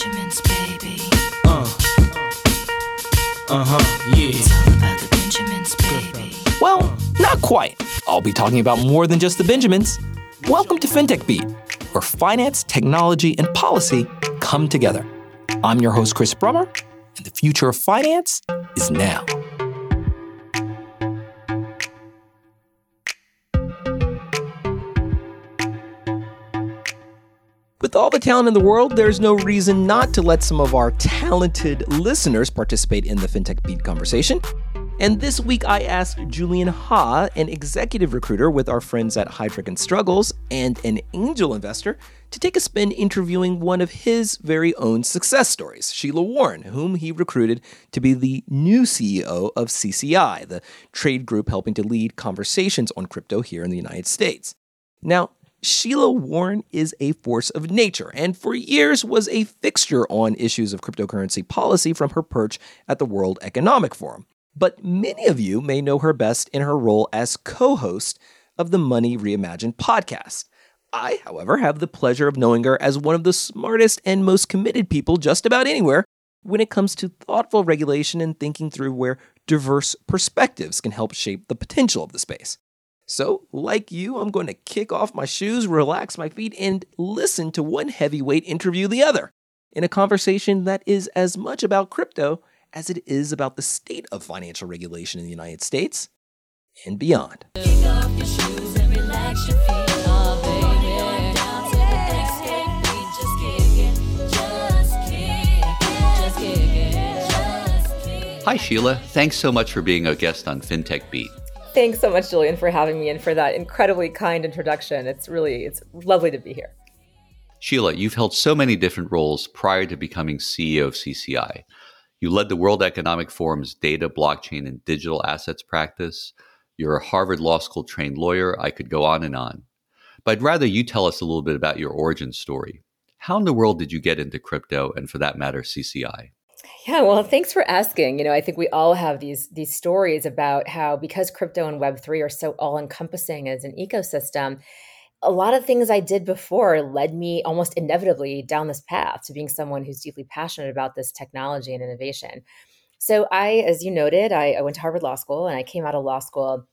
Benjamins, baby. Uh. Uh huh, yeah. It's all about the Benjamins, baby. Well, not quite. I'll be talking about more than just the Benjamins. Welcome to FinTech Beat, where finance, technology, and policy come together. I'm your host, Chris Brummer, and the future of finance is now. With all the talent in the world, there's no reason not to let some of our talented listeners participate in the FinTech Beat conversation. And this week, I asked Julian Ha, an executive recruiter with our friends at Heidrick and Struggles and an angel investor, to take a spin interviewing one of his very own success stories, Sheila Warren, whom he recruited to be the new CEO of CCI, the trade group helping to lead conversations on crypto here in the United States. Now, Sheila Warren is a force of nature and for years was a fixture on issues of cryptocurrency policy from her perch at the World Economic Forum. But many of you may know her best in her role as co host of the Money Reimagined podcast. I, however, have the pleasure of knowing her as one of the smartest and most committed people just about anywhere when it comes to thoughtful regulation and thinking through where diverse perspectives can help shape the potential of the space. So, like you, I'm going to kick off my shoes, relax my feet, and listen to one heavyweight interview the other in a conversation that is as much about crypto as it is about the state of financial regulation in the United States and beyond. Kick off your shoes and relax your feet. Oh. Hi, Sheila. Thanks so much for being a guest on FinTech Beat. Thanks so much, Julian, for having me and for that incredibly kind introduction. It's really it's lovely to be here. Sheila, you've held so many different roles prior to becoming CEO of CCI. You led the World Economic Forum's data, blockchain, and digital assets practice. You're a Harvard Law School trained lawyer. I could go on and on. But I'd rather you tell us a little bit about your origin story. How in the world did you get into crypto and, for that matter, CCI? Yeah, well, thanks for asking. You know, I think we all have these these stories about how because crypto and web 3 are so all-encompassing as an ecosystem, a lot of things I did before led me almost inevitably down this path to being someone who's deeply passionate about this technology and innovation. So I, as you noted, I, I went to Harvard Law School and I came out of law school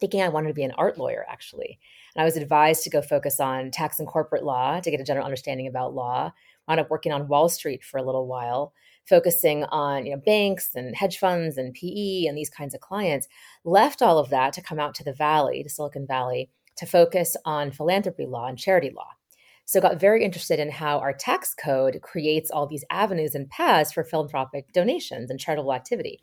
thinking I wanted to be an art lawyer, actually. And I was advised to go focus on tax and corporate law to get a general understanding about law. I Wound up working on Wall Street for a little while, focusing on you know banks and hedge funds and PE and these kinds of clients. Left all of that to come out to the Valley, to Silicon Valley, to focus on philanthropy law and charity law. So got very interested in how our tax code creates all these avenues and paths for philanthropic donations and charitable activity.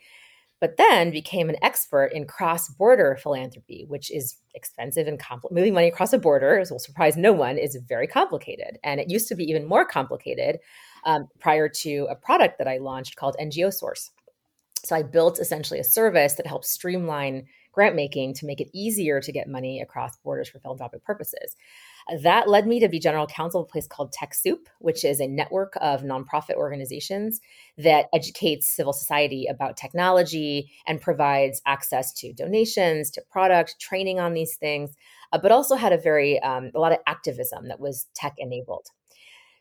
But then became an expert in cross-border philanthropy, which is expensive and compl- moving money across a border, as will surprise no one, is very complicated. And it used to be even more complicated um, prior to a product that I launched called NGO Source. So I built essentially a service that helps streamline grant making to make it easier to get money across borders for philanthropic purposes. That led me to be general counsel of a place called TechSoup, which is a network of nonprofit organizations that educates civil society about technology and provides access to donations, to product, training on these things, uh, but also had a very um, a lot of activism that was tech enabled.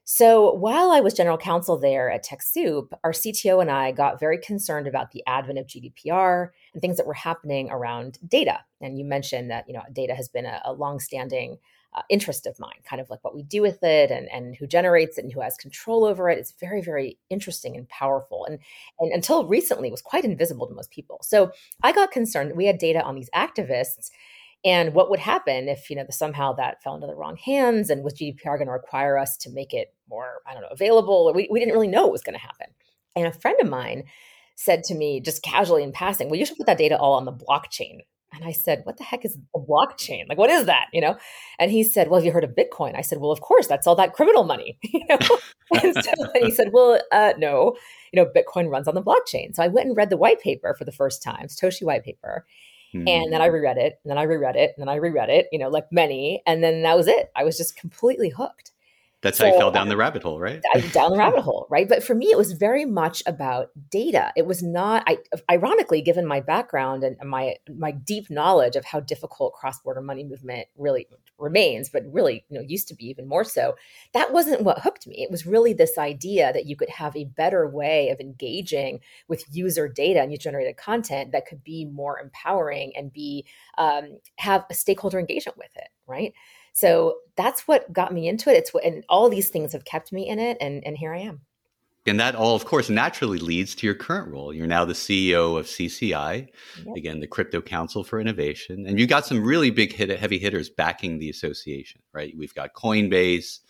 So while I was general counsel there at TechSoup, our CTO and I got very concerned about the advent of GDPR and things that were happening around data. And you mentioned that you know data has been a, a longstanding uh, interest of mine, kind of like what we do with it and, and who generates it and who has control over it. It's very, very interesting and powerful. And, and until recently was quite invisible to most people. So I got concerned that we had data on these activists and what would happen if you know somehow that fell into the wrong hands and was gdpr going to require us to make it more i don't know available we, we didn't really know what was going to happen and a friend of mine said to me just casually in passing well you should put that data all on the blockchain and i said what the heck is a blockchain? Like what is that? You know? And he said well have you heard of bitcoin? I said well of course that's all that criminal money. You know? And so and he said well uh, no. You know bitcoin runs on the blockchain. So i went and read the white paper for the first time satoshi white paper. And then I Hmm. reread it, and then I reread it, and then I reread it, you know, like many. And then that was it. I was just completely hooked. That's how you fell down the rabbit hole, right? Down the rabbit hole, right? But for me, it was very much about data. It was not, I, ironically, given my background and my my deep knowledge of how difficult cross border money movement really remains, but really, you know, used to be even more so. That wasn't what hooked me. It was really this idea that you could have a better way of engaging with user data and user generated content that could be more empowering and be um, have a stakeholder engagement with it, right? So that's what got me into it. It's what, and all these things have kept me in it, and and here I am. And that all, of course, naturally leads to your current role. You're now the CEO of CCI, Yep. again, the Crypto Council for Innovation. And you've got some really big hit, heavy hitters backing the association, right? We've got Coinbase,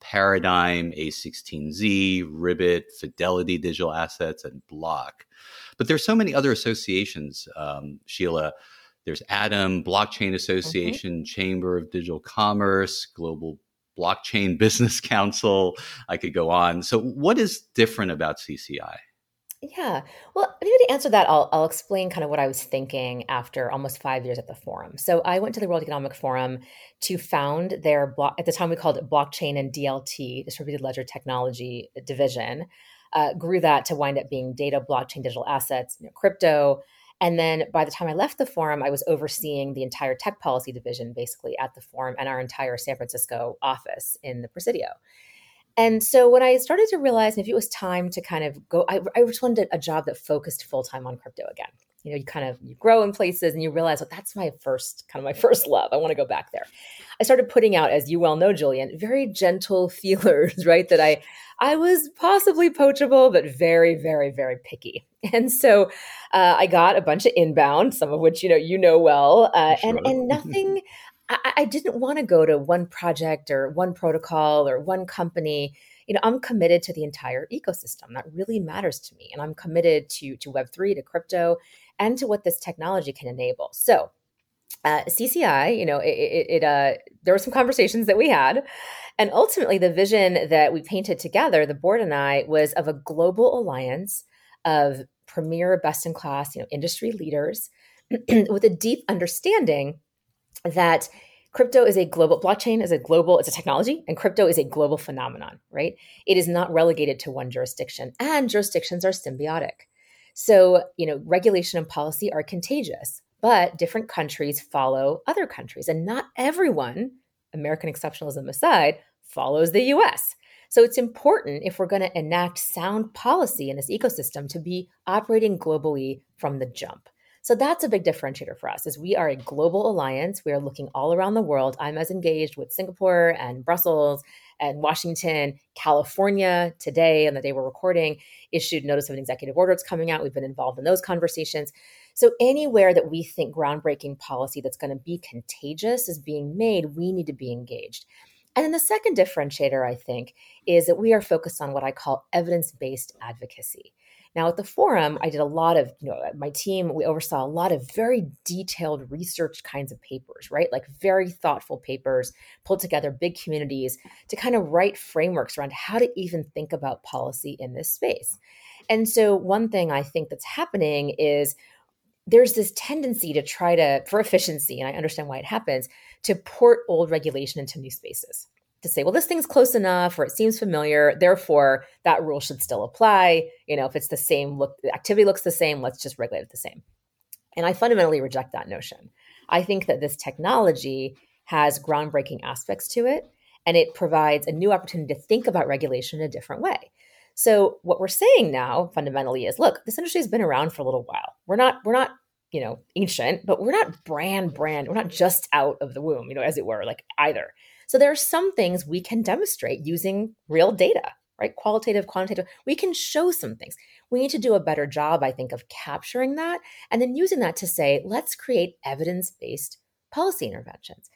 Paradigm, A16Z, Ribbit, Fidelity Digital Assets, and Block. But there's so many other associations, um, Sheila. There's ADAM, Blockchain Association, Chamber of Digital Commerce, Global Blockchain Business Council. I could go on. So, what is different about CCI? Yeah. Well, maybe to answer that, I'll, I'll explain kind of what I was thinking after almost five years at the forum. So I went to the World Economic Forum to found their block. At the time, we called it Blockchain and DLT, Distributed Ledger Technology Division. Uh, grew that to wind up being data, blockchain, digital assets, you know, crypto. And then by the time I left the forum, I was overseeing the entire tech policy division, basically at the forum and our entire San Francisco office in the Presidio. And so when I started to realize maybe it was time to kind of go, I, I just wanted a job that focused full time on crypto again. You know, you kind of you grow in places and you realize, well, that's my first kind of my first love. I want to go back there. I started putting out, as you well know, Julian, very gentle feelers, right? That I I was possibly poachable, but very, very, very picky. And so uh, I got a bunch of inbound, some of which you know you know well, uh, and and nothing. I, I didn't want to go to one project or one protocol or one company. You know, I'm committed to the entire ecosystem. That really matters to me, and I'm committed to to Web three, to crypto, and to what this technology can enable. So, uh, CCI, you know, it, it, it uh, there were some conversations that we had, and ultimately the vision that we painted together, the board and I, was of a global alliance of premier, best in class, you know, industry leaders with a deep understanding that crypto is a global blockchain is a global it's a technology and crypto is a global phenomenon right it is not relegated to one jurisdiction and jurisdictions are symbiotic so you know regulation and policy are contagious but different countries follow other countries and not everyone american exceptionalism aside follows the us so it's important if we're going to enact sound policy in this ecosystem to be operating globally from the jump so that's a big differentiator for us is we are a global alliance. We are looking all around the world. I'm as engaged with Singapore and Brussels and Washington, California today, on the day we're recording, issued notice of an executive order that's coming out. We've been involved in those conversations. So anywhere that we think groundbreaking policy that's going to be contagious is being made, we need to be engaged. And then the second differentiator, I think, is that we are focused on what I call evidence based advocacy. Now, at the forum, I did a lot of, you know, uh, my team, we oversaw a lot of very detailed research kinds of papers, right? Like very thoughtful papers, pulled together big communities to kind of write frameworks around how to even think about policy in this space. And so, one thing I think that's happening is there's this tendency to try to, for efficiency, and I understand why it happens, to port old regulation into new spaces to say, well, this thing's close enough or it seems familiar, therefore that rule should still apply. You know, if it's the same look, the activity looks the same, let's just regulate it the same. And I fundamentally reject that notion. I think that this technology has groundbreaking aspects to it and it provides a new opportunity to think about regulation in a different way. So what we're saying now fundamentally is look, this industry has been around for a little while. We're not we're not you know ancient but we're not brand brand we're not just out of the womb you know as it were like either so there are some things we can demonstrate using real data, right? Qualitative, quantitative. We can show some things. We need to do a better job, I think, of capturing that and then using that to say, let's create evidence based policy interventions.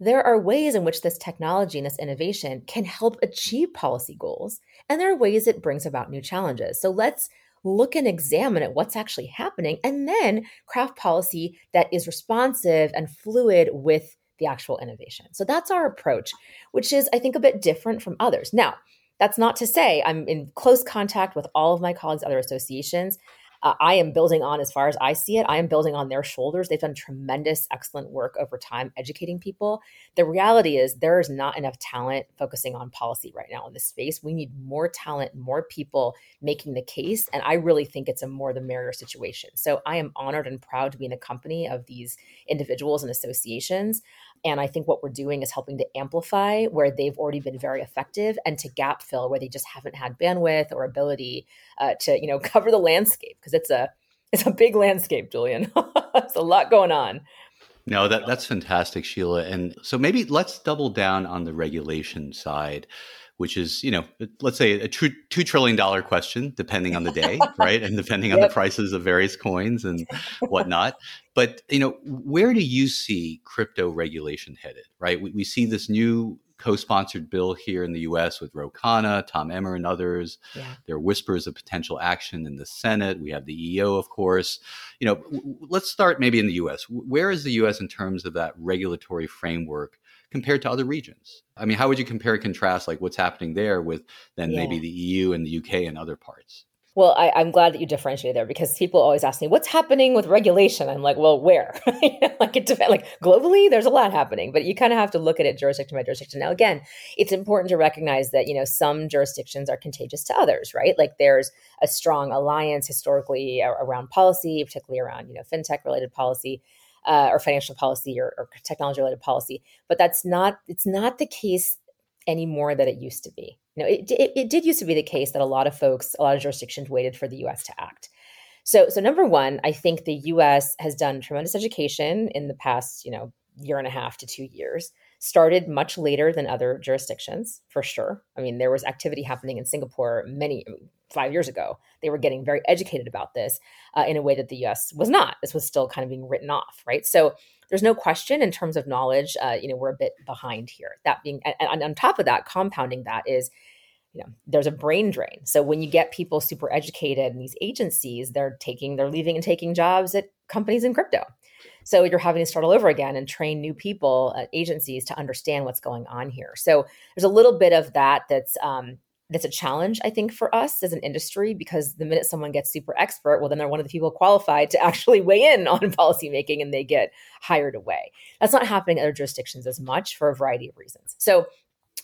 There are ways in which this technology and this innovation can help achieve policy goals, and there are ways it brings about new challenges. So let's look and examine at what's actually happening and then craft policy that is responsive and fluid with the actual innovation. So that's our approach, which is, I think, a bit different from others. Now, that's not to say I'm in close contact with all of my colleagues, other associations. uh, I am building on, as far as I see it, I am building on their shoulders. They've done tremendous, excellent work over time educating people. The reality is, there is not enough talent focusing on policy right now in this space. We need more talent, more people making the case. And I really think it's a more the merrier situation. So I am honored and proud to be in the company of these individuals and associations. And I think what we're doing is helping to amplify where they've already been very effective and to gap fill where they just haven't had bandwidth or ability uh, to, you know, cover the landscape because it's a it's a big landscape, Julian. It's a lot going on. No, that that's fantastic, Sheila. And so maybe let's double down on the regulation side which is, you know, uh, let's say a two, $2 trillion question, depending on the day, right? And depending on the prices of various coins and whatnot. But, you know, where do you see crypto regulation headed, right? We, we see this new co-sponsored bill here in the U.S. with Ro Khanna, Tom Emmer, and others. Yeah. There are whispers of potential action in the Senate. We have the EO, of course. You know, w- let's start maybe in the U.S. Where is the U.S. in terms of that regulatory framework compared to other regions? I mean, how would you compare and contrast like what's happening there with then yeah. maybe the EU and the UK and other parts? Well, I, am glad that you differentiate there because people always ask me, "What's happening with regulation?" I'm like, "Well, where? like it depends. Like globally, there's a lot happening, but you kind of have to look at it jurisdiction by jurisdiction. Now, again, it's important to recognize that you know some jurisdictions are contagious to others, right? Like there's a strong alliance historically around policy, particularly around you know fintech related policy uh, or financial policy or, or technology related policy. But that's not it's not the case anymore that it used to be. You know, it, it, it did used to be the case that a lot of folks, a lot of jurisdictions waited for the U.S. to act. So, so number one, I think the U.S. has done tremendous education in the past, you know, year and a half to two years. Started much later than other jurisdictions, for sure. I mean, there was activity happening in Singapore many five years ago. They were getting very educated about this uh, in a way that the US was not. This was still kind of being written off, right? So there's no question in terms of knowledge, uh, you know, we're a bit behind here. That being, and, and on top of that, compounding that is, you know, there's a brain drain. So when you get people super educated in these agencies, they're taking, they're leaving and taking jobs at companies in crypto. So you're having to start all over again and train new people at agencies to understand what's going on here. So there's a little bit of that that's um, that's a challenge i think for us as an industry because the minute someone gets super expert well then they're one of the people qualified to actually weigh in on policymaking and they get hired away that's not happening in other jurisdictions as much for a variety of reasons so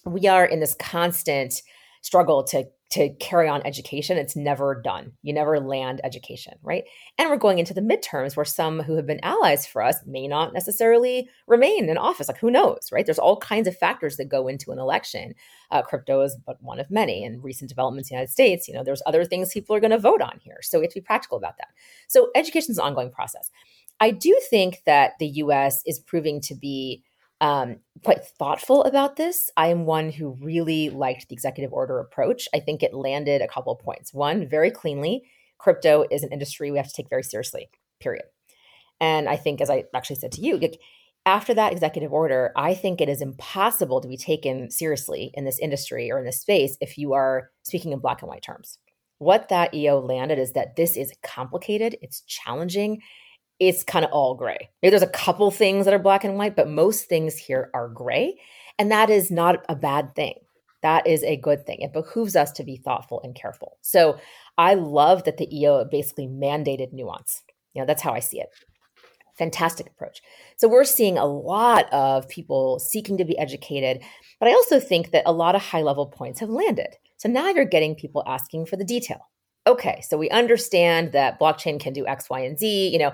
we are in this constant struggle to to carry on education. It's never done. You never land education, right? And we're going into the midterms where some who have been allies for us may not necessarily remain in office. Like, who knows, right? There's all kinds of factors that go into an election. Uh, crypto is but one of many. And recent developments in the United States, you know, there's other things people are going to vote on here. So we have to be practical about that. So education is an ongoing process. I do think that the US is proving to be um, quite thoughtful about this. I am one who really liked the executive order approach. I think it landed a couple of points. One, very cleanly, crypto is an industry we have to take very seriously, period. And I think, as I actually said to you, after that executive order, I think it is impossible to be taken seriously in this industry or in this space if you are speaking in black and white terms. What that EO landed is that this is complicated, it's challenging, it's kind of all gray. Maybe there's a couple things that are black and white, but most things here are gray. And that is not a bad thing. That is a good thing. It behooves us to be thoughtful and careful. So I love that the EO basically mandated nuance. You know, that's how I see it. Fantastic approach. So we're seeing a lot of people seeking to be educated, but I also think that a lot of high level points have landed. So now you're getting people asking for the detail. Okay, so we understand that blockchain can do X, Y, and Z. You know,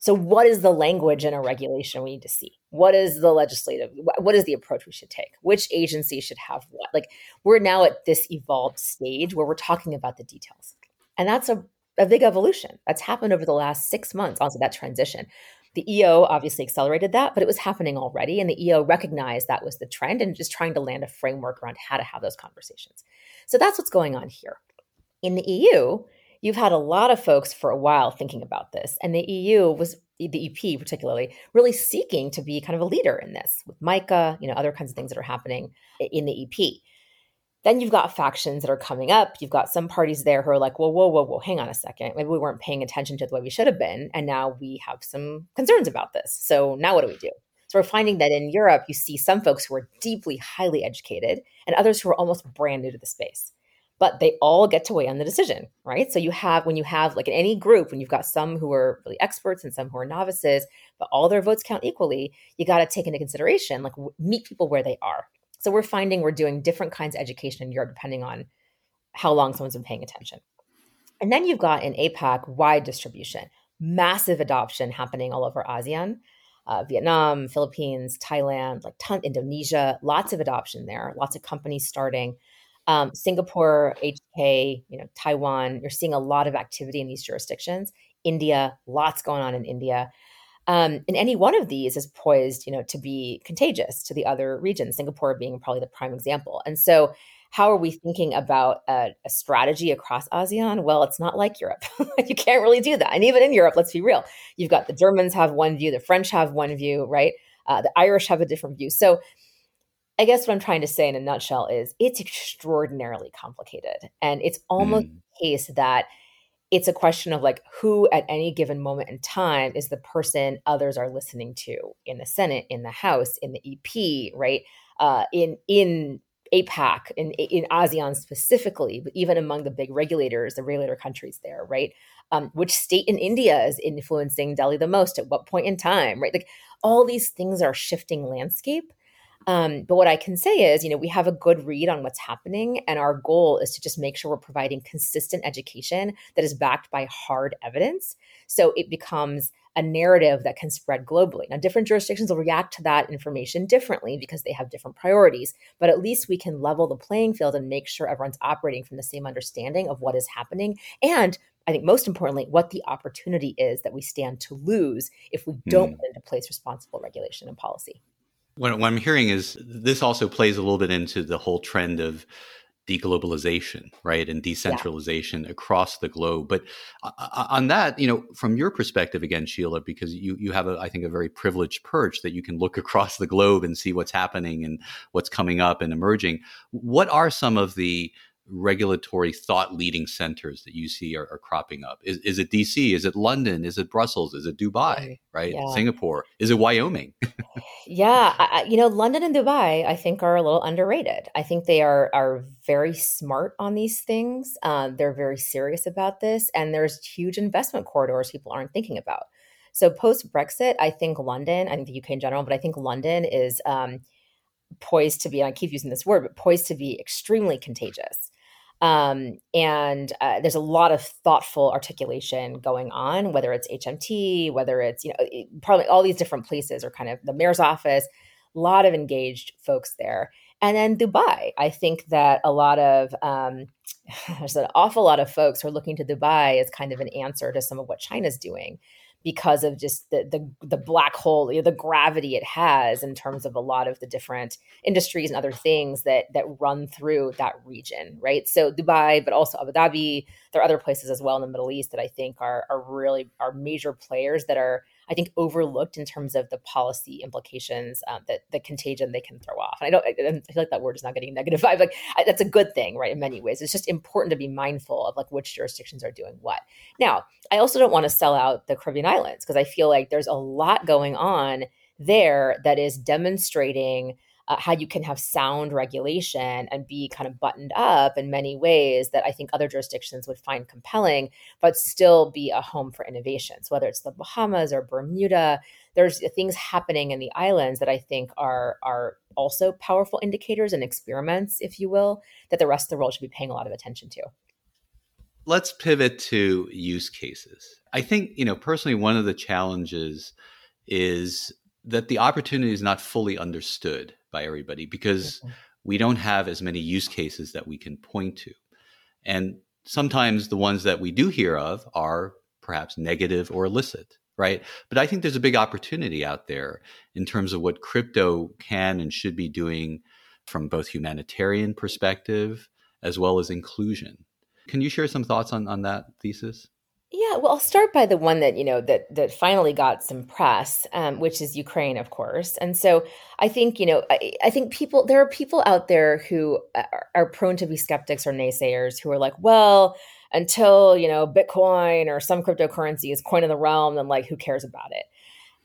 so, what is the language in a regulation we need to see? What is the legislative? What is the approach we should take? Which agency should have what? Like, we're now at this evolved stage where we're talking about the details. And that's a, a big evolution that's happened over the last six months, also that transition. The EO obviously accelerated that, but it was happening already. And the EO recognized that was the trend and just trying to land a framework around how to have those conversations. So, that's what's going on here. In the EU, you've had a lot of folks for a while thinking about this, and the EU was the EP particularly really seeking to be kind of a leader in this with MiCA, you know, other kinds of things that are happening in the EP. Then you've got factions that are coming up. You've got some parties there who are like, whoa, whoa, whoa, whoa, hang on a second. Maybe we weren't paying attention to the way we should have been. And now we have some concerns about this. So now what do we do? So we're finding that in Europe, you see some folks who are deeply, highly educated and others who are almost brand new to the space. But they all get to weigh on the decision, right? So you have when you have like in any group, when you've got some who are really experts and some who are novices, but all their votes count equally, you got to take into consideration like meet people where they are. So we're finding we're doing different kinds of education in Europe depending on how long someone's been paying attention. And then you've got an APAC wide distribution, massive adoption happening all over ASEAN. Uh, Vietnam, Philippines, Thailand, like ton, Indonesia, lots of adoption there, lots of companies starting. Um, Singapore, HK, you know, Taiwan, you're seeing a lot of activity in these jurisdictions. India, lots going on in India. Um, and any one of these is poised, you know, to be contagious to the other regions. Singapore being probably the prime example. And so, how are we thinking about a, a strategy across ASEAN? Well, it's not like Europe. you can't really do that. And even in Europe, let's be real, you've got the Germans have one view, the French have one view, right? Uh, the Irish have a different view. So, I guess what I'm trying to say in a nutshell is it's extraordinarily complicated. And it's almost Mm. the case that it's a question of like who at any given moment in time is the person others are listening to in the Senate, in the House, in the EP, right? Uh, in in APAC, in in ASEAN specifically, but even among the big regulators, the regulator countries there, right? Um, which state in India is influencing Delhi the most? At what point in time, right? Like all these things are shifting landscape. Um, but what I can say is, you know, we have a good read on what's happening, and our goal is to just make sure we're providing consistent education that is backed by hard evidence. So it becomes a narrative that can spread globally. Now, different jurisdictions will react to that information differently because they have different priorities, but at least we can level the playing field and make sure everyone's operating from the same understanding of what is happening. And I think most importantly, what the opportunity is that we stand to lose if we don't Hmm. put into place responsible regulation and policy. What, what I'm hearing is this also plays a little bit into the whole trend of deglobalization, right, and decentralization across the globe. But uh, uh, on that, you know, from your perspective, again, Sheila, because you you have, a, I think, a very privileged perch that you can look across the globe and see what's happening and what's coming up and emerging. What are some of the regulatory thought leading centers that you see are, are cropping up? Is, is it DC? Is it London? Is it Brussels? Is it Dubai? Right? Yeah. Singapore? Is it Wyoming? Yeah, I, you know, London and Dubai, I think, are a little underrated. I think they are are very smart on these things. Um, they're very serious about this, and there's huge investment corridors people aren't thinking about. So post Brexit, I think London, I think the UK in general, but I think London is um, poised to be, I keep using this word, but poised to be extremely contagious. Um, and uh, there's a lot of thoughtful articulation going on, whether it's HMT, whether it's, you know, it- probably all these different places or kind of the mayor's office, a lot of engaged folks there. And then Dubai, I think that a lot of, um, there's an awful lot of folks who are looking to Dubai as kind of an answer to some of what China's doing because of just the the, the black hole, you know, the gravity it has in terms of a lot of the different industries and other things that that run through that region, right? So Dubai, but also Abu Dhabi. There are other places as well in the Middle East that I think are are really are major players that are I think overlooked in terms of the policy implications um, that the contagion they can throw off. And I don't I, I feel like that word is not getting negative vibe. Like I, that's a good thing, right? In many ways, it's just important to be mindful of like which jurisdictions are doing what. Now, I also don't want to sell out the Caribbean islands because I feel like there's a lot going on there that is demonstrating uh, how you can have sound regulation and be kind of buttoned up in many ways that I think other jurisdictions would find compelling, but still be a home for innovation. So whether it's the Bahamas or Bermuda, there's things happening in the islands that I think are are also powerful indicators and experiments, if you will, that the rest of the world should be paying a lot of attention to. let's pivot to use cases. I think, you know, personally, one of the challenges is that the opportunity is not fully understood by everybody because we don't have as many use cases that we can point to. And sometimes the ones that we do hear of are perhaps negative or illicit, right? But I think there's a big opportunity out there in terms of what crypto can and should be doing from both humanitarian perspective as well as inclusion. Can you share some thoughts on, on that thesis? Yeah, well, I'll start by the one that you know that that finally got some press, um, which is Ukraine, of course. And so I think you know I, I think people there are people out there who are, are prone to be skeptics or naysayers who are like, well, until you know Bitcoin or some cryptocurrency is coin of the realm, then like who cares about it?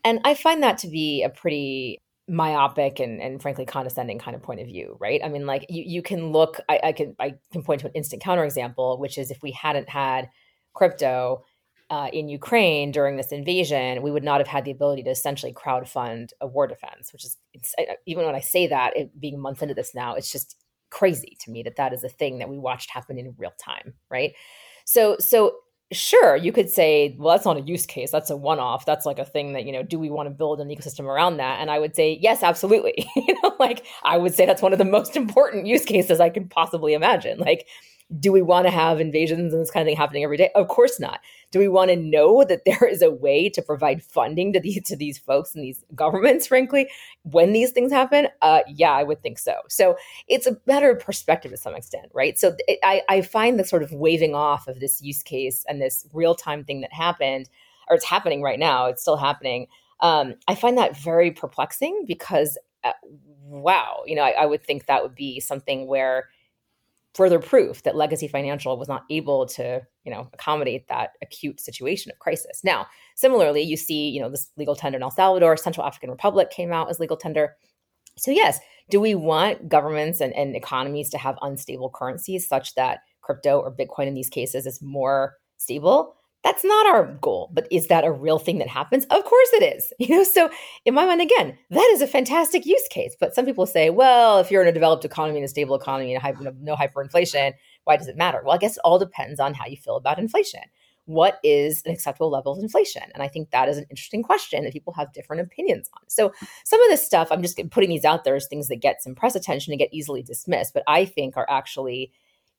And I find that to be a pretty myopic and, and frankly condescending kind of point of view, right? I mean, like you, you can look, I, I can I can point to an instant counterexample, which is if we hadn't had crypto uh, in Ukraine during this invasion, we would not have had the ability to essentially crowdfund a war defense, which is even when I say that, it being months into this now, it's just crazy to me that that is a thing that we watched happen in real time, right? So, so sure, you could say, well, that's not a use case. That's a one off. That's like a thing that, you know, do we want to build an ecosystem around that? And I would say, yes, absolutely. you know, like I would say that's one of the most important use cases I could possibly imagine. Like, do we want to have invasions and this kind of thing happening every day? Of course not. Do we want to know that there is a way to provide funding to these to these folks and these governments, frankly, when these things happen? Uh, yeah, I would think so. So it's a better perspective to some extent, right? So it, I, I find the sort of waving off of this use case and this real time thing that happened, or it's happening right now. It's still happening. Um, I find that very perplexing because, uh, wow, you know, I, I would think that would be something where further proof that legacy financial was not able to you know accommodate that acute situation of crisis. Now similarly you see you know this legal tender in el salvador central african republic came out as legal tender. So yes do we want governments and, and economies to have unstable currencies such that crypto or bitcoin in these cases is more stable that's not our goal but is that a real thing that happens? Of course it is you know? So in my mind again that is a fantastic use case. But some people say well if you're in a developed economy and a stable economy and no hyperinflation why does it matter? Well i guess it all depends on how you feel about inflation. What is an acceptable level of inflation? And i think that is an interesting question that people have different opinions on. So some of this stuff i'm just putting these out there as things that get some press attention and get easily dismissed but i think are actually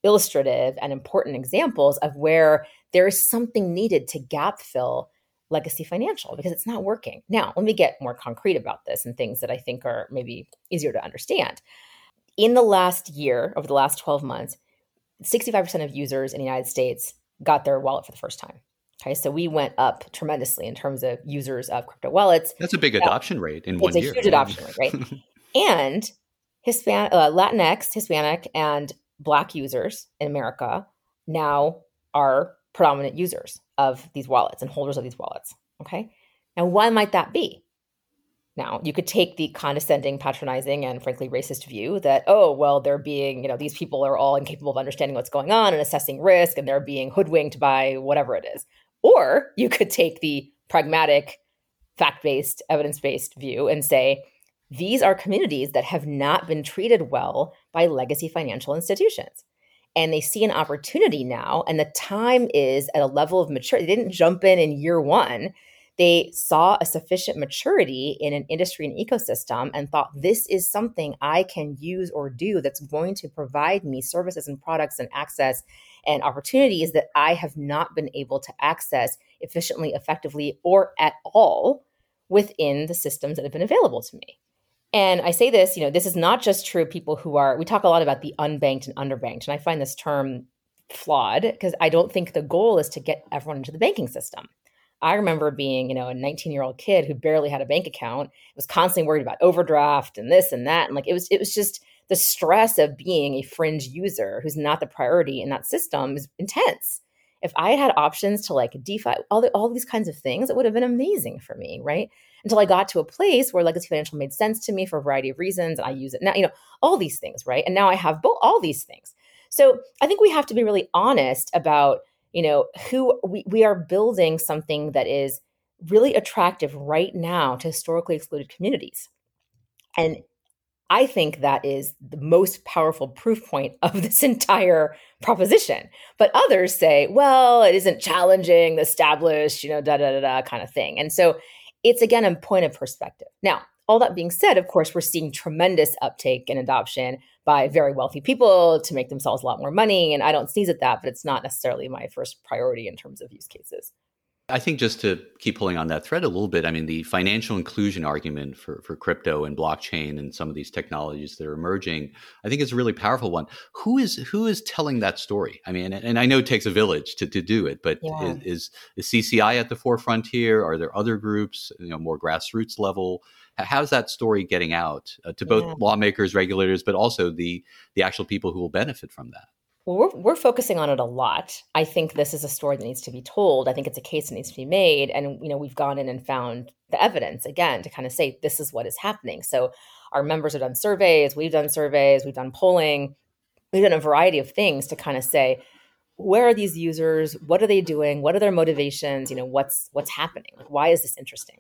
illustrative and important examples of where there is something needed to gap fill legacy financial because it's not working. Now, let me get more concrete about this and things that I think are maybe easier to understand. In the last year, over the last 12 months, 65% of users in the United States got their wallet for the first time. Okay, so we went up tremendously in terms of users of crypto wallets. That's a big adoption rate in it's one a year. huge adoption rate, right? and Hispanic, uh, Latinx, Hispanic, and Black users in America now are predominant users of these wallets and holders of these wallets. Okay. Now, why might that be? Now, you could take the condescending, patronizing, and frankly racist view that, oh, well, they're being, you know, these people are all incapable of understanding what's going on and assessing risk, and they're being hoodwinked by whatever it is. Or you could take the pragmatic, fact based, evidence based view and say, these are communities that have not been treated well by legacy financial institutions. And they see an opportunity now and the time is at a level of maturity they didn't jump in in year one. They saw a sufficient maturity in an industry and ecosystem and thought this is something i can use or do that's going to provide me services and products and access and opportunities that i have not been able to access efficiently effectively or at all within the systems that have been available to me and I say this, you know, this is not just true of people who are, we talk a lot about the unbanked and underbanked. And I find this term flawed because I don't think the goal is to get everyone into the banking system. I remember being, you know, a 19 year old kid who barely had a bank account, was constantly worried about overdraft and this and that. And like, it was, it was just the stress of being a fringe user who's not the priority in that system is intense. If I had options to like DeFi, all, the, all these kinds of things, it would have been amazing for me, right? Until I got to a place where legacy financial made sense to me for a variety of reasons. And I use it now, you know, all these things, right? And now I have both all these things. So I think we have to be really honest about, you know, who we, we are building something that is really attractive right now to historically excluded communities. And I think that is the most powerful proof point of this entire proposition. But others say, well, it isn't challenging the established, you know, da da da da kind of thing. And so it's again a point of perspective. Now, all that being said, of course, we're seeing tremendous uptake and adoption by very wealthy people to make themselves a lot more money. And I don't sneeze at that, but it's not necessarily my first priority in terms of use cases. I think just to keep pulling on that thread a little bit, I mean, the financial inclusion argument for, for crypto and blockchain and some of these technologies that are emerging, I think is a really powerful one. Who is who is telling that story? I mean, and, I know it takes a village to, to do it, but yeah. is, is, is CCI at the forefront here? Are there other groups, you know, more grassroots level? How's that story getting out uh, to both yeah. lawmakers, regulators, but also the the actual people who will benefit from that? Well, we're, we're focusing on it a lot. I think this is a story that needs to be told. I think it's a case that needs to be made. And, you know, we've gone in and found the evidence again to kind of say this is what is happening. So our members have done surveys, we've done surveys, we've done polling, we've done a variety of things to kind of say, where are these users? What are they doing? What are their motivations? You know, what's what's happening? Like, why is this interesting?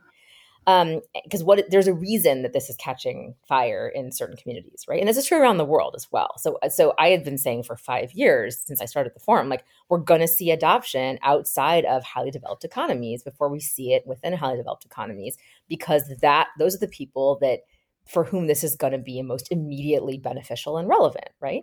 Because um, what there's a reason that this is catching fire in certain communities, right? And this is true around the world as well. So, uh, so I had been saying for five years since I started the forum, like we're going to see adoption outside of highly developed economies before we see it within highly developed economies, because that those are the people that for whom this is going to be most immediately beneficial and relevant, right?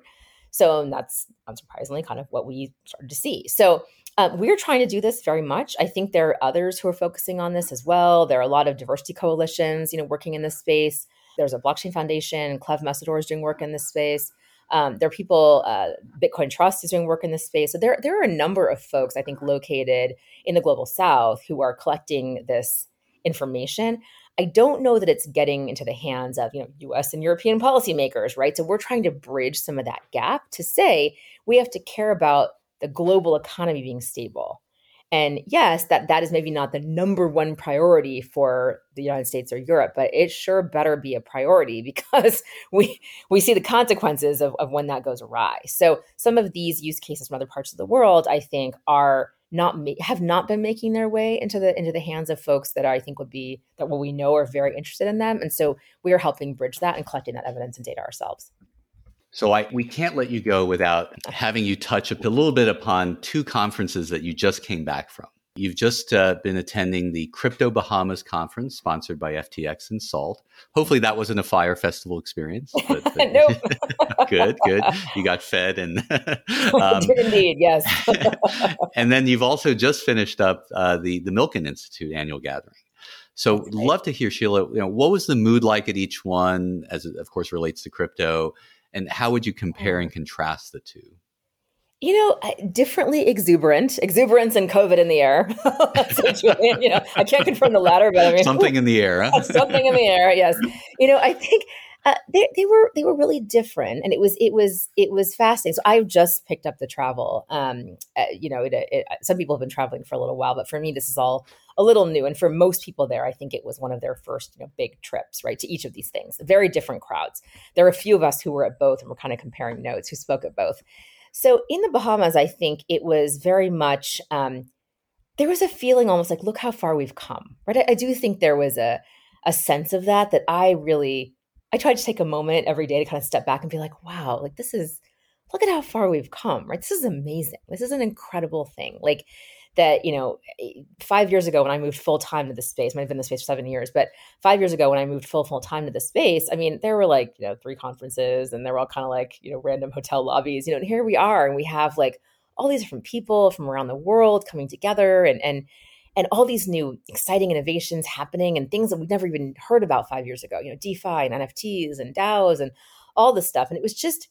So that's unsurprisingly kind of what we started to see. So uh, we're trying to do this very much. I think there are others who are focusing on this as well. There are a lot of diversity coalitions, you know, working in this space. There's a blockchain foundation. Cleve Mesidor is doing work in this space. Um, there are people. Uh, Bitcoin Trust is doing work in this space. So there, there are a number of folks I think located in the global South who are collecting this information. I don't know that it's getting into the hands of you know U.S. and European policymakers, right? So we're trying to bridge some of that gap to say we have to care about the global economy being stable. And yes, that that is maybe not the number one priority for the United States or Europe, but it sure better be a priority because we we see the consequences of, of when that goes awry. So some of these use cases from other parts of the world, I think, are not have not been making their way into the into the hands of folks that I think would be that what we know are very interested in them. And so we are helping bridge that and collecting that evidence and data ourselves. So I we can't let you go without having you touch a little bit upon two conferences that you just came back from. You've just uh, been attending the Crypto Bahamas conference sponsored by FTX and Salt. Hopefully, that wasn't a fire festival experience. But, but good, good. You got fed and um, indeed, yes. and then you've also just finished up uh, the the Milken Institute annual gathering. So, right. love to hear Sheila. You know, what was the mood like at each one, as it, of course relates to crypto, and how would you compare and mm. contrast the two? You know, differently exuberant, exuberance and COVID in the air. you know, I can't confirm the latter, but I mean something in the air. Huh? something in the air, yes. You know, I think uh, they, they were they were really different, and it was it was it was fascinating. So I just picked up the travel. Um, uh, you know, it, it, some people have been traveling for a little while, but for me, this is all a little new. And for most people there, I think it was one of their first you know big trips, right, to each of these things. Very different crowds. There are a few of us who were at both, and we're kind of comparing notes. Who spoke at both. So in the Bahamas, I think it was very much. Um, there was a feeling almost like, look how far we've come, right? I, I do think there was a a sense of that that I really I try to take a moment every day to kind of step back and be like, wow, like this is, look at how far we've come, right? This is amazing. This is an incredible thing. Like that, you know, five years ago when I moved full time to this space, I've been in the space for seven years, but five years ago when I moved full, full time to this space, I mean, there were like, you know, three conferences and they were all kind of like, you know, random hotel lobbies, you know, and here we are and we have like all these different people from around the world coming together and, and, and all these new exciting innovations happening and things that we've never even heard about five years ago, you know, DeFi and NFTs and DAOs and all this stuff. And it was just,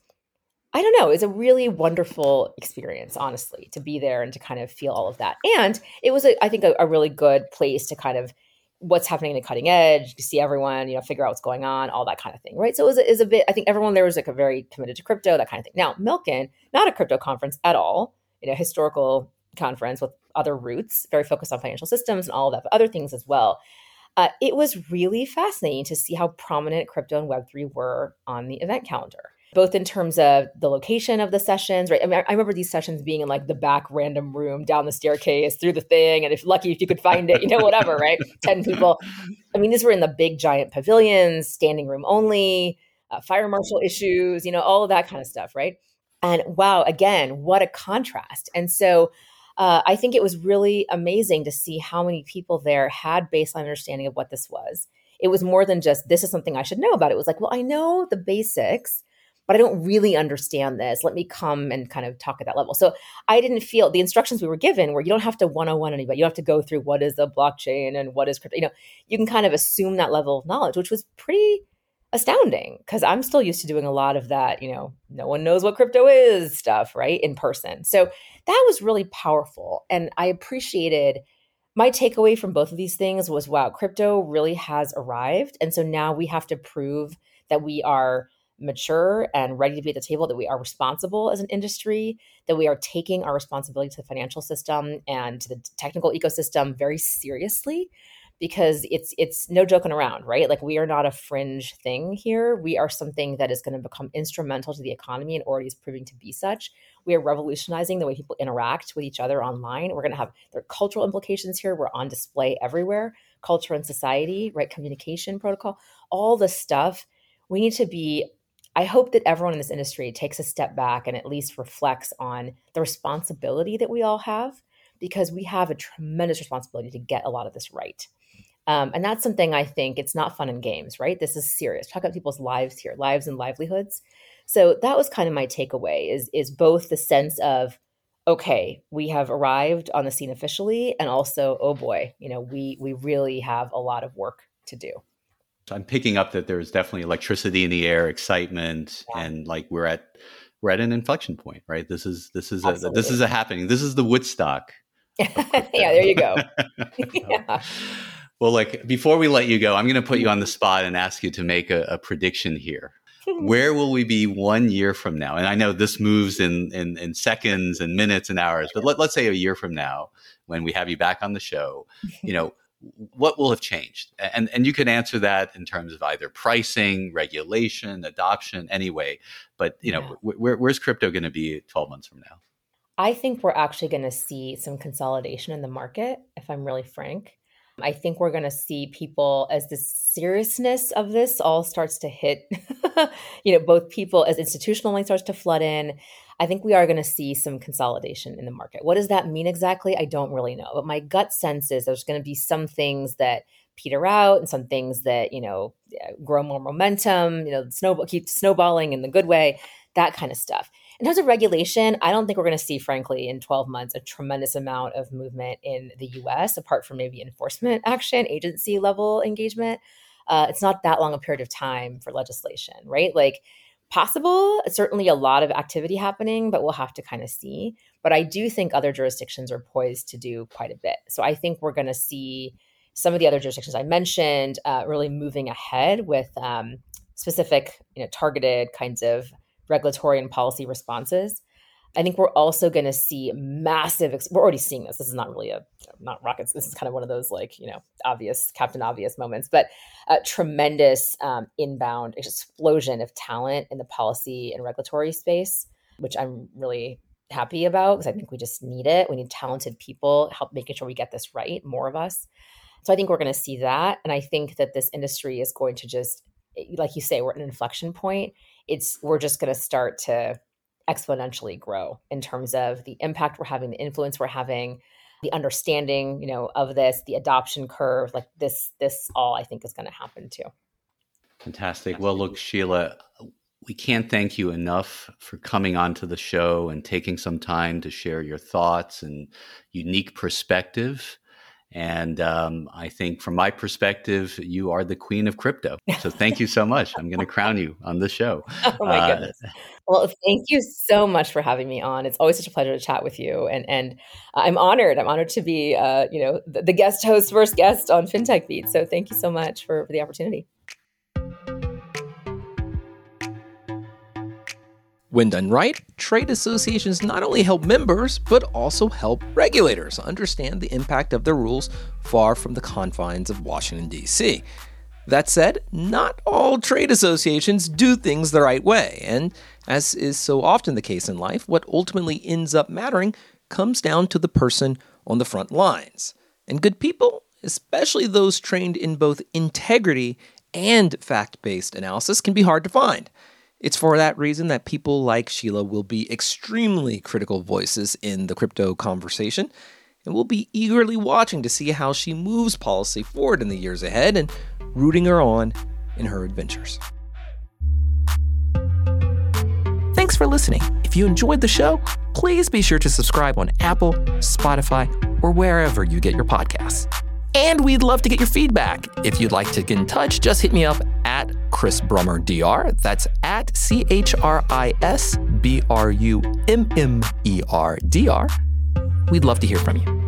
I don't know, it was a really wonderful experience, honestly, to be there and to kind of feel all of that. And it was, a, I think, a, a really good place to kind of what's happening in the cutting edge, to see everyone, you know, figure out what's going on, all that kind of thing, right? So it was, it was a bit, I think everyone there was like a very committed to crypto, that kind of thing. Now, Milken, not a crypto conference at all, you know, historical conference with other roots, very focused on financial systems and all of that, but other things as well. Uh, it was really fascinating to see how prominent crypto and Web3 were on the event calendar, both in terms of the location of the sessions, right? I mean, I remember these sessions being in like the back random room down the staircase through the thing. And if lucky, if you could find it, you know, whatever, right? 10 people. I mean, these were in the big giant pavilions, standing room only, uh, fire marshal issues, you know, all of that kind of stuff, right? And wow, again, what a contrast. And so, uh, I think it was really amazing to see how many people there had baseline understanding of what this was. It was more than just this is something I should know about. It was like, well, I know the basics, but I don't really understand this. Let me come and kind of talk at that level. So I didn't feel the instructions we were given where you don't have to 101 anybody. You have to go through what is the blockchain and what is crypto. You know, you can kind of assume that level of knowledge, which was pretty astounding because I'm still used to doing a lot of that, you know, no one knows what crypto is stuff, right? In person. So that was really powerful. And I appreciated my takeaway from both of these things was wow, crypto really has arrived. And so now we have to prove that we are mature and ready to be at the table, that we are responsible as an industry, that we are taking our responsibility to the financial system and to the technical ecosystem very seriously because it's it's no joking around, right? Like we are not a fringe thing here. We are something that is going to become instrumental to the economy and already is proving to be such. We are revolutionizing the way people interact with each other online. We're going to have there are cultural implications here. We're on display everywhere. Culture and society, right? Communication protocol, all the stuff. We need to be I hope that everyone in this industry takes a step back and at least reflects on the responsibility that we all have because we have a tremendous responsibility to get a lot of this right. Um, and that's something I think it's not fun and games, right? This is serious. Talk about people's lives here, lives and livelihoods. So that was kind of my takeaway is is both the sense of okay, we have arrived on the scene officially, and also oh boy, you know, we we really have a lot of work to do. I'm picking up that there's definitely electricity in the air, excitement, yeah. and like we're at we're at an inflection point, right? This is this is Absolutely. a this is a happening. This is the Woodstock. yeah, there you go. yeah. Well, like before we let you go, I'm going to put you mm. on the spot and ask you to make a, a prediction here. Hmm. Where will we be one year from now? And I know this moves in in, in seconds and minutes and hours, but let, let's say a year from now, when we have you back on the show, you know, what will have changed? And and you can answer that in terms of either pricing, regulation, adoption, anyway. But you know, yeah. where, where's crypto going to be 12 months from now? I think we're actually going to see some consolidation in the market. If I'm really frank, I think we're going to see people as the seriousness of this all starts to hit, you know, both people as institutional money starts to flood in. I think we are going to see some consolidation in the market. What does that mean exactly? I don't really know. But my gut sense is there's going to be some things that peter out and some things that, you know, grow more momentum, you know, snowball, keep snowballing in the good way, that kind of stuff. In terms of regulation, I don't think we're going to see, frankly, in 12 months, a tremendous amount of movement in the US, apart from maybe enforcement action, agency level engagement. Uh, it's not that long a period of time for legislation, right? Like, possible, certainly a lot of activity happening, but we'll have to kind of see. But I do think other jurisdictions are poised to do quite a bit. So I think we're going to see some of the other jurisdictions I mentioned uh, really moving ahead with um, specific, you know, targeted kinds of regulatory and policy responses. I think we're also going to see massive. We're already seeing this. This is not really a not rockets. This is kind of one of those like you know obvious Captain Obvious moments, but a tremendous um, inbound explosion of talent in the policy and regulatory space, which I'm really happy about because I think we just need it. We need talented people help making sure we get this right. More of us. So I think we're going to see that, and I think that this industry is going to just, like you say, we're at an inflection point it's we're just going to start to exponentially grow in terms of the impact we're having, the influence we're having, the understanding, you know, of this, the adoption curve, like this, this all I think is going to happen too. Fantastic. Well, look, Sheila, we can't thank you enough for coming onto the show and taking some time to share your thoughts and unique perspective. And um, I think from my perspective, you are the queen of crypto. So thank you so much. I'm going to crown you on the show. Oh my uh, goodness. Well, thank you so much for having me on. It's always such a pleasure to chat with you. And, and I'm honored. I'm honored to be, uh, you know, the, the guest host, first guest on FinTech Beat. So thank you so much for, for the opportunity. When done right, trade associations not only help members, but also help regulators understand the impact of their rules far from the confines of Washington, D.C. That said, not all trade associations do things the right way, and as is so often the case in life, what ultimately ends up mattering comes down to the person on the front lines. And good people, especially those trained in both integrity and fact based analysis, can be hard to find. It's for that reason that people like Sheila will be extremely critical voices in the crypto conversation, and we'll be eagerly watching to see how she moves policy forward in the years ahead and rooting her on in her adventures. Thanks for listening. If you enjoyed the show, please be sure to subscribe on Apple, Spotify, or wherever you get your podcasts. And we'd love to get your feedback. If you'd like to get in touch, just hit me up at Chris Brummer DR. That's at C H R I S B R U M M E R D R. We'd love to hear from you.